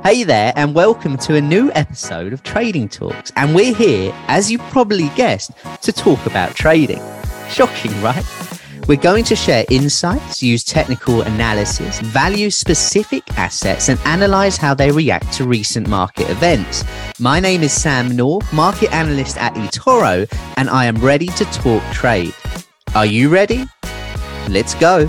Hey there, and welcome to a new episode of Trading Talks. And we're here, as you've probably guessed, to talk about trading. Shocking, right? We're going to share insights, use technical analysis, value specific assets, and analyze how they react to recent market events. My name is Sam North, market analyst at eToro, and I am ready to talk trade. Are you ready? Let's go.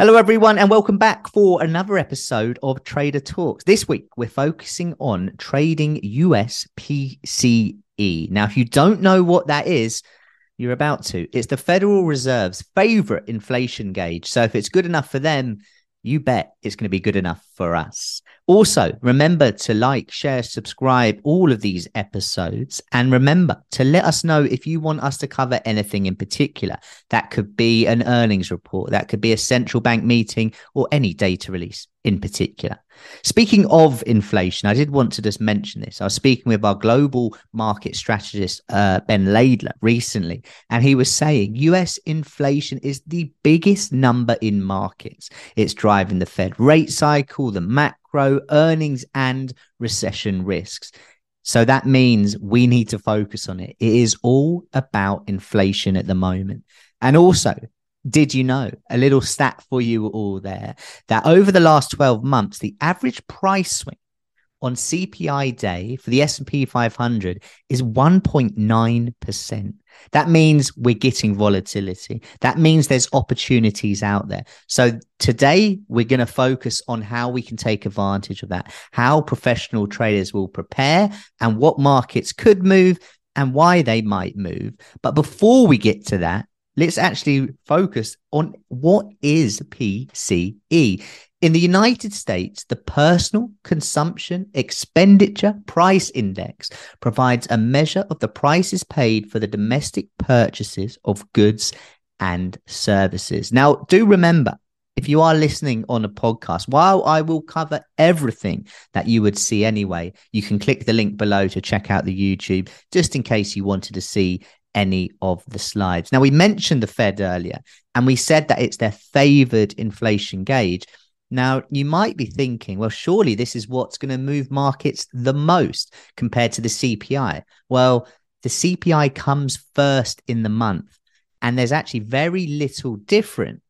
Hello, everyone, and welcome back for another episode of Trader Talks. This week, we're focusing on trading US PCE. Now, if you don't know what that is, you're about to. It's the Federal Reserve's favorite inflation gauge. So, if it's good enough for them, you bet it's going to be good enough for us. Also, remember to like, share, subscribe all of these episodes. And remember to let us know if you want us to cover anything in particular. That could be an earnings report, that could be a central bank meeting, or any data release in particular. Speaking of inflation, I did want to just mention this. I was speaking with our global market strategist, uh, Ben Laidler, recently, and he was saying US inflation is the biggest number in markets. It's driving the Fed rate cycle, the macro, earnings, and recession risks. So that means we need to focus on it. It is all about inflation at the moment. And also, did you know a little stat for you all there that over the last 12 months the average price swing on CPI day for the S&P 500 is 1.9%. That means we're getting volatility. That means there's opportunities out there. So today we're going to focus on how we can take advantage of that, how professional traders will prepare and what markets could move and why they might move. But before we get to that, let's actually focus on what is PCE. In the United States, the Personal Consumption Expenditure Price Index provides a measure of the prices paid for the domestic purchases of goods and services. Now, do remember, if you are listening on a podcast, while I will cover everything that you would see anyway, you can click the link below to check out the YouTube just in case you wanted to see any of the slides. Now, we mentioned the Fed earlier, and we said that it's their favored inflation gauge. Now, you might be thinking, well, surely this is what's going to move markets the most compared to the CPI. Well, the CPI comes first in the month, and there's actually very little different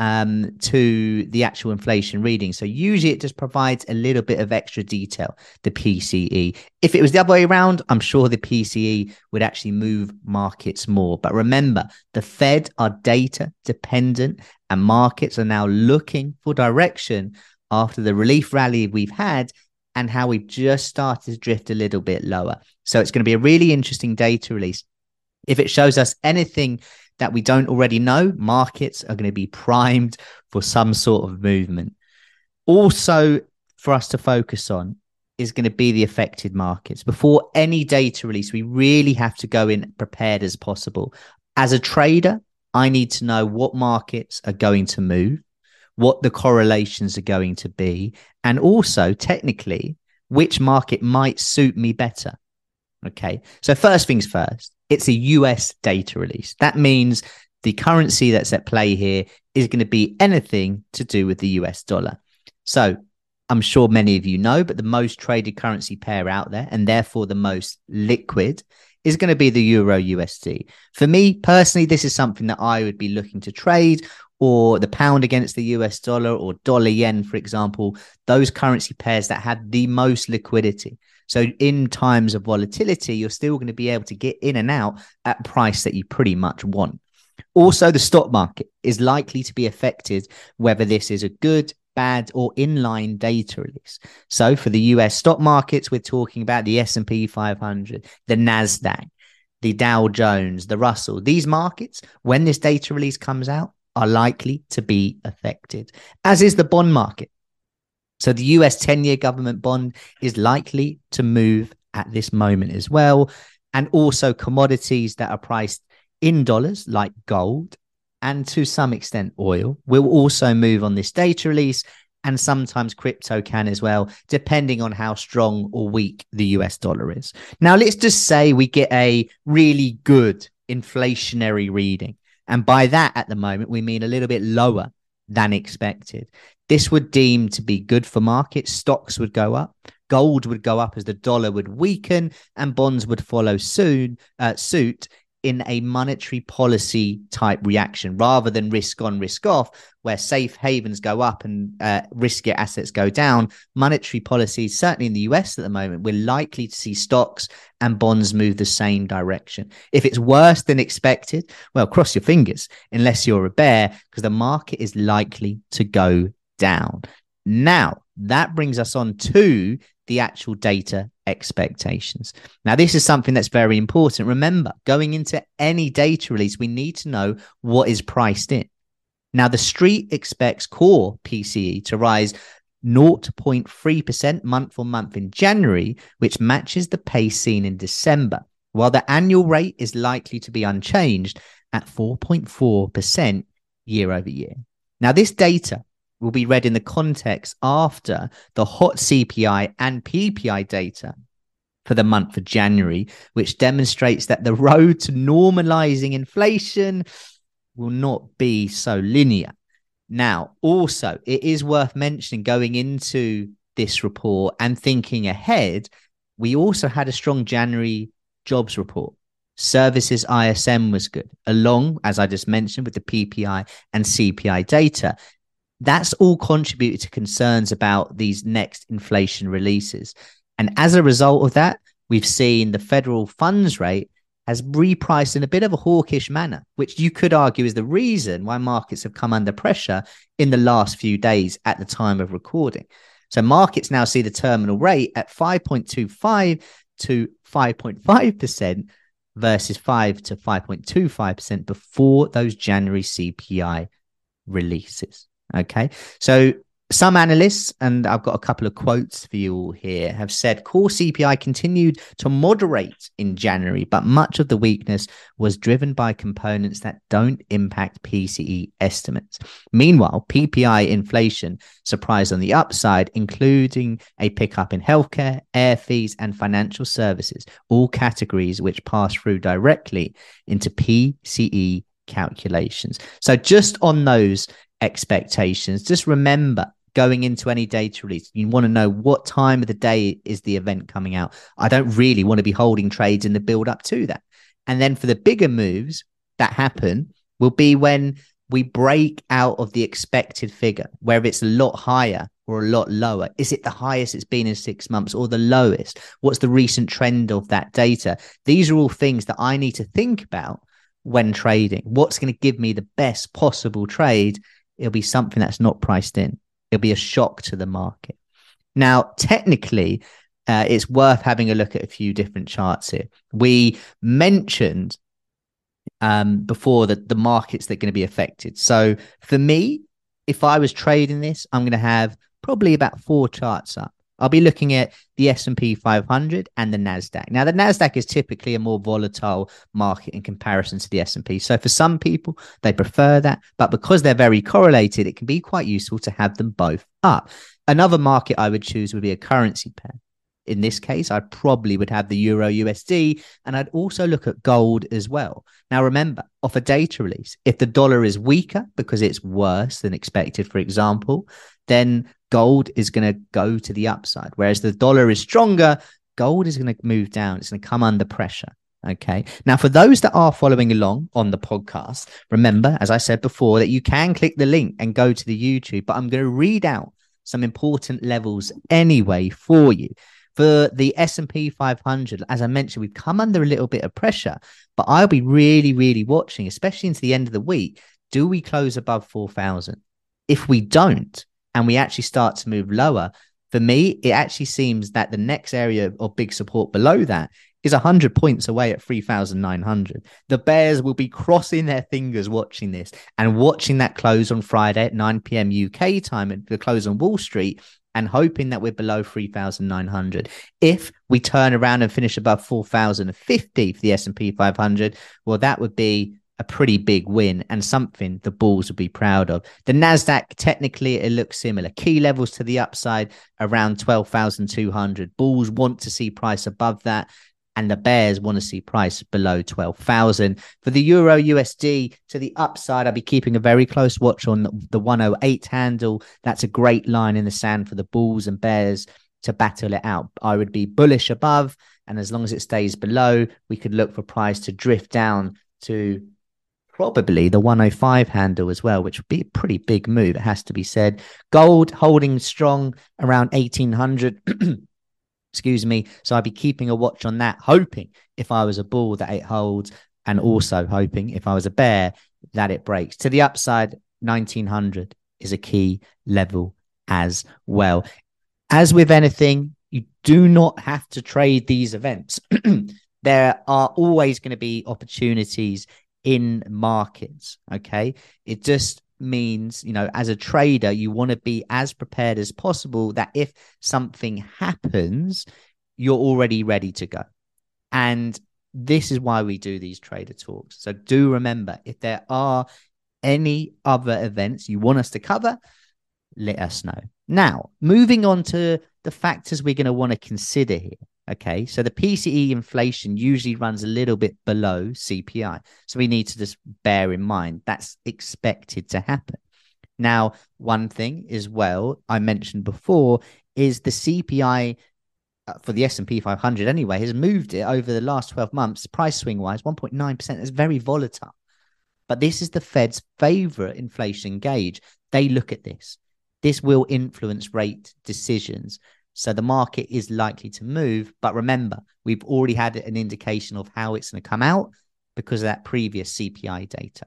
um, to the actual inflation reading. So usually it just provides a little bit of extra detail, the PCE. If it was the other way around, I'm sure the PCE would actually move markets more. But remember, the Fed are data dependent and markets are now looking for direction after the relief rally we've had and how we've just started to drift a little bit lower. So it's going to be a really interesting data release. If it shows us anything that we don't already know, markets are going to be primed for some sort of movement. Also, for us to focus on is going to be the affected markets. Before any data release, we really have to go in prepared as possible. As a trader, I need to know what markets are going to move, what the correlations are going to be, and also technically, which market might suit me better. Okay. So, first things first, it's a US data release. That means the currency that's at play here is going to be anything to do with the US dollar. So, I'm sure many of you know, but the most traded currency pair out there, and therefore the most liquid, is going to be the Euro USD. For me personally, this is something that I would be looking to trade, or the pound against the US dollar, or dollar yen, for example, those currency pairs that have the most liquidity. So in times of volatility, you're still going to be able to get in and out at price that you pretty much want. Also, the stock market is likely to be affected whether this is a good, bad, or inline data release. So for the US stock markets, we're talking about the S&P 500, the Nasdaq, the Dow Jones, the Russell. These markets, when this data release comes out, are likely to be affected, as is the bond market. So the US 10 year government bond is likely to move at this moment as well. And also commodities that are priced in dollars, like gold and to some extent oil, will also move on this data release. And sometimes crypto can as well, depending on how strong or weak the US dollar is. Now, let's just say we get a really good inflationary reading. And by that, at the moment, we mean a little bit lower than expected. This would deem to be good for markets. Stocks would go up, gold would go up as the dollar would weaken, and bonds would follow soon uh, suit in a monetary policy type reaction rather than risk on, risk off, where safe havens go up and uh, riskier assets go down. Monetary policy, certainly in the US at the moment, we're likely to see stocks and bonds move the same direction. If it's worse than expected, well, cross your fingers, unless you're a bear, because the market is likely to go down. Now, that brings us on to the actual data expectations. Now, this is something that's very important. Remember, going into any data release, we need to know what is priced in. Now, the street expects core PCE to rise 0.3% month on month in January, which matches the pace seen in December, while the annual rate is likely to be unchanged at 4.4% year over year. Now, this data will be read in the context after the hot CPI and PPI data for the month of January, which demonstrates that the road to normalizing inflation will not be so linear. Now, also, it is worth mentioning going into this report and thinking ahead, we also had a strong January jobs report. Services ISM was good, along, as I just mentioned, with the PPI and CPI data that's all contributed to concerns about these next inflation releases. And as a result of that, we've seen the federal funds rate has repriced in a bit of a hawkish manner, which you could argue is the reason why markets have come under pressure in the last few days at the time of recording. So markets now see the terminal rate at 5.25 to 5.5% versus 5 to 5.25% before those January CPI releases. Okay. So some analysts, and I've got a couple of quotes for you all here, have said core CPI continued to moderate in January, but much of the weakness was driven by components that don't impact PCE estimates. Meanwhile, PPI inflation surprised on the upside, including a pickup in healthcare, air fees, and financial services, all categories which pass through directly into PCE calculations. So, just on those expectations. Just remember going into any data release, you want to know what time of the day is the event coming out. I don't really want to be holding trades in the build up to that. And then for the bigger moves that happen will be when we break out of the expected figure, whether it's a lot higher or a lot lower. Is it the highest it's been in six months or the lowest? What's the recent trend of that data? These are all things that I need to think about when trading. What's going to give me the best possible trade it'll be something that's not priced in. It'll be a shock to the market. Now, technically, uh, it's worth having a look at a few different charts here. We mentioned um, before that the markets that are going to be affected. So for me, if I was trading this, I'm going to have probably about four charts up. I'll be looking at the S&P 500 and the Nasdaq. Now the Nasdaq is typically a more volatile market in comparison to the S&P. So for some people they prefer that, but because they're very correlated, it can be quite useful to have them both up. Another market I would choose would be a currency pair. In this case, I probably would have the Euro USD and I'd also look at gold as well. Now, remember, off a data release, if the dollar is weaker because it's worse than expected, for example, then gold is going to go to the upside. Whereas the dollar is stronger, gold is going to move down. It's going to come under pressure. Okay. Now, for those that are following along on the podcast, remember, as I said before, that you can click the link and go to the YouTube, but I'm going to read out some important levels anyway for you. For the S&P 500, as I mentioned, we've come under a little bit of pressure, but I'll be really, really watching, especially into the end of the week. Do we close above 4,000? If we don't, and we actually start to move lower, for me, it actually seems that the next area of big support below that is 100 points away at 3,900. The Bears will be crossing their fingers watching this and watching that close on Friday at 9 p.m. UK time at the close on Wall Street and hoping that we're below 3,900. If we turn around and finish above 4,050 for the S&P 500, well, that would be a pretty big win and something the Bulls would be proud of. The Nasdaq technically it looks similar. Key levels to the upside around 12,200. Bulls want to see price above that and the Bears want to see price below 12,000. For the Euro USD to the upside, I'll be keeping a very close watch on the 108 handle. That's a great line in the sand for the Bulls and Bears to battle it out. I would be bullish above, and as long as it stays below, we could look for price to drift down to probably the 105 handle as well, which would be a pretty big move, it has to be said. Gold holding strong around 1800. Excuse me. So I'd be keeping a watch on that, hoping if I was a bull that it holds, and also hoping if I was a bear that it breaks. To the upside, 1900 is a key level as well. As with anything, you do not have to trade these events. there are always going to be opportunities in markets. Okay. It just means, you know, as a trader, you want to be as prepared as possible that if something happens, you're already ready to go. And this is why we do these trader talks. So do remember if there are any other events you want us to cover, let us know. Now, moving on to the factors we're going to want to consider here. Okay, so the PCE inflation usually runs a little bit below CPI. So we need to just bear in mind that's expected to happen. Now, one thing as well I mentioned before is the CPI uh, for the S&P 500 anyway has moved it over the last 12 months price swing wise 1.9% is very volatile. But this is the Fed's favorite inflation gauge. They look at this. This will influence rate decisions. So the market is likely to move. But remember, we've already had an indication of how it's going to come out because of that previous CPI data.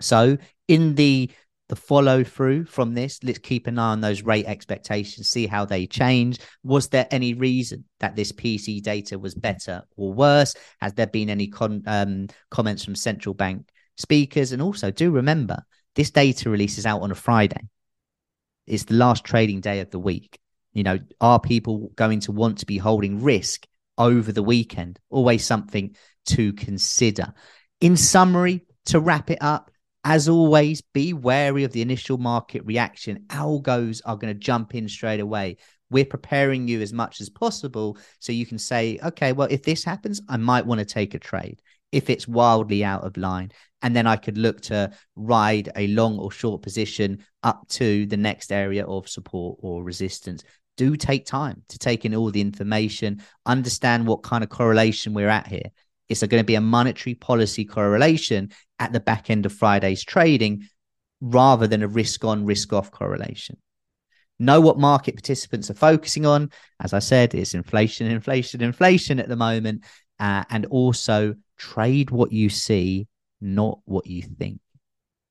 So in the the follow through from this, let's keep an eye on those rate expectations, see how they change. Was there any reason that this PC data was better or worse? Has there been any con- um, comments from central bank speakers? And also, do remember this data release is out on a Friday. It's the last trading day of the week. You know, are people going to want to be holding risk over the weekend? Always something to consider. In summary, to wrap it up, as always, be wary of the initial market reaction. Algos are going to jump in straight away. We're preparing you as much as possible so you can say, okay, well, if this happens, I might want to take a trade if it's wildly out of line. And then I could look to ride a long or short position up to the next area of support or resistance do take time to take in all the information, understand what kind of correlation we're at here. Is there going to be a monetary policy correlation at the back end of Friday's trading rather than a risk on, risk off correlation? Know what market participants are focusing on. As I said, it's inflation, inflation, inflation at the moment. Uh, and also trade what you see, not what you think,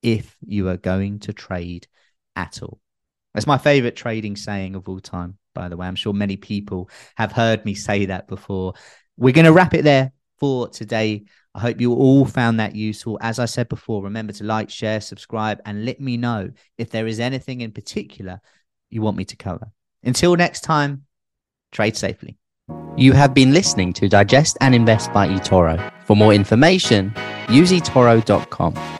if you are going to trade at all. That's my favorite trading saying of all time, by the way. I'm sure many people have heard me say that before. We're going to wrap it there for today. I hope you all found that useful. As I said before, remember to like, share, subscribe, and let me know if there is anything in particular you want me to cover. Until next time, trade safely. You have been listening to Digest and Invest by eToro. For more information, use eToro.com.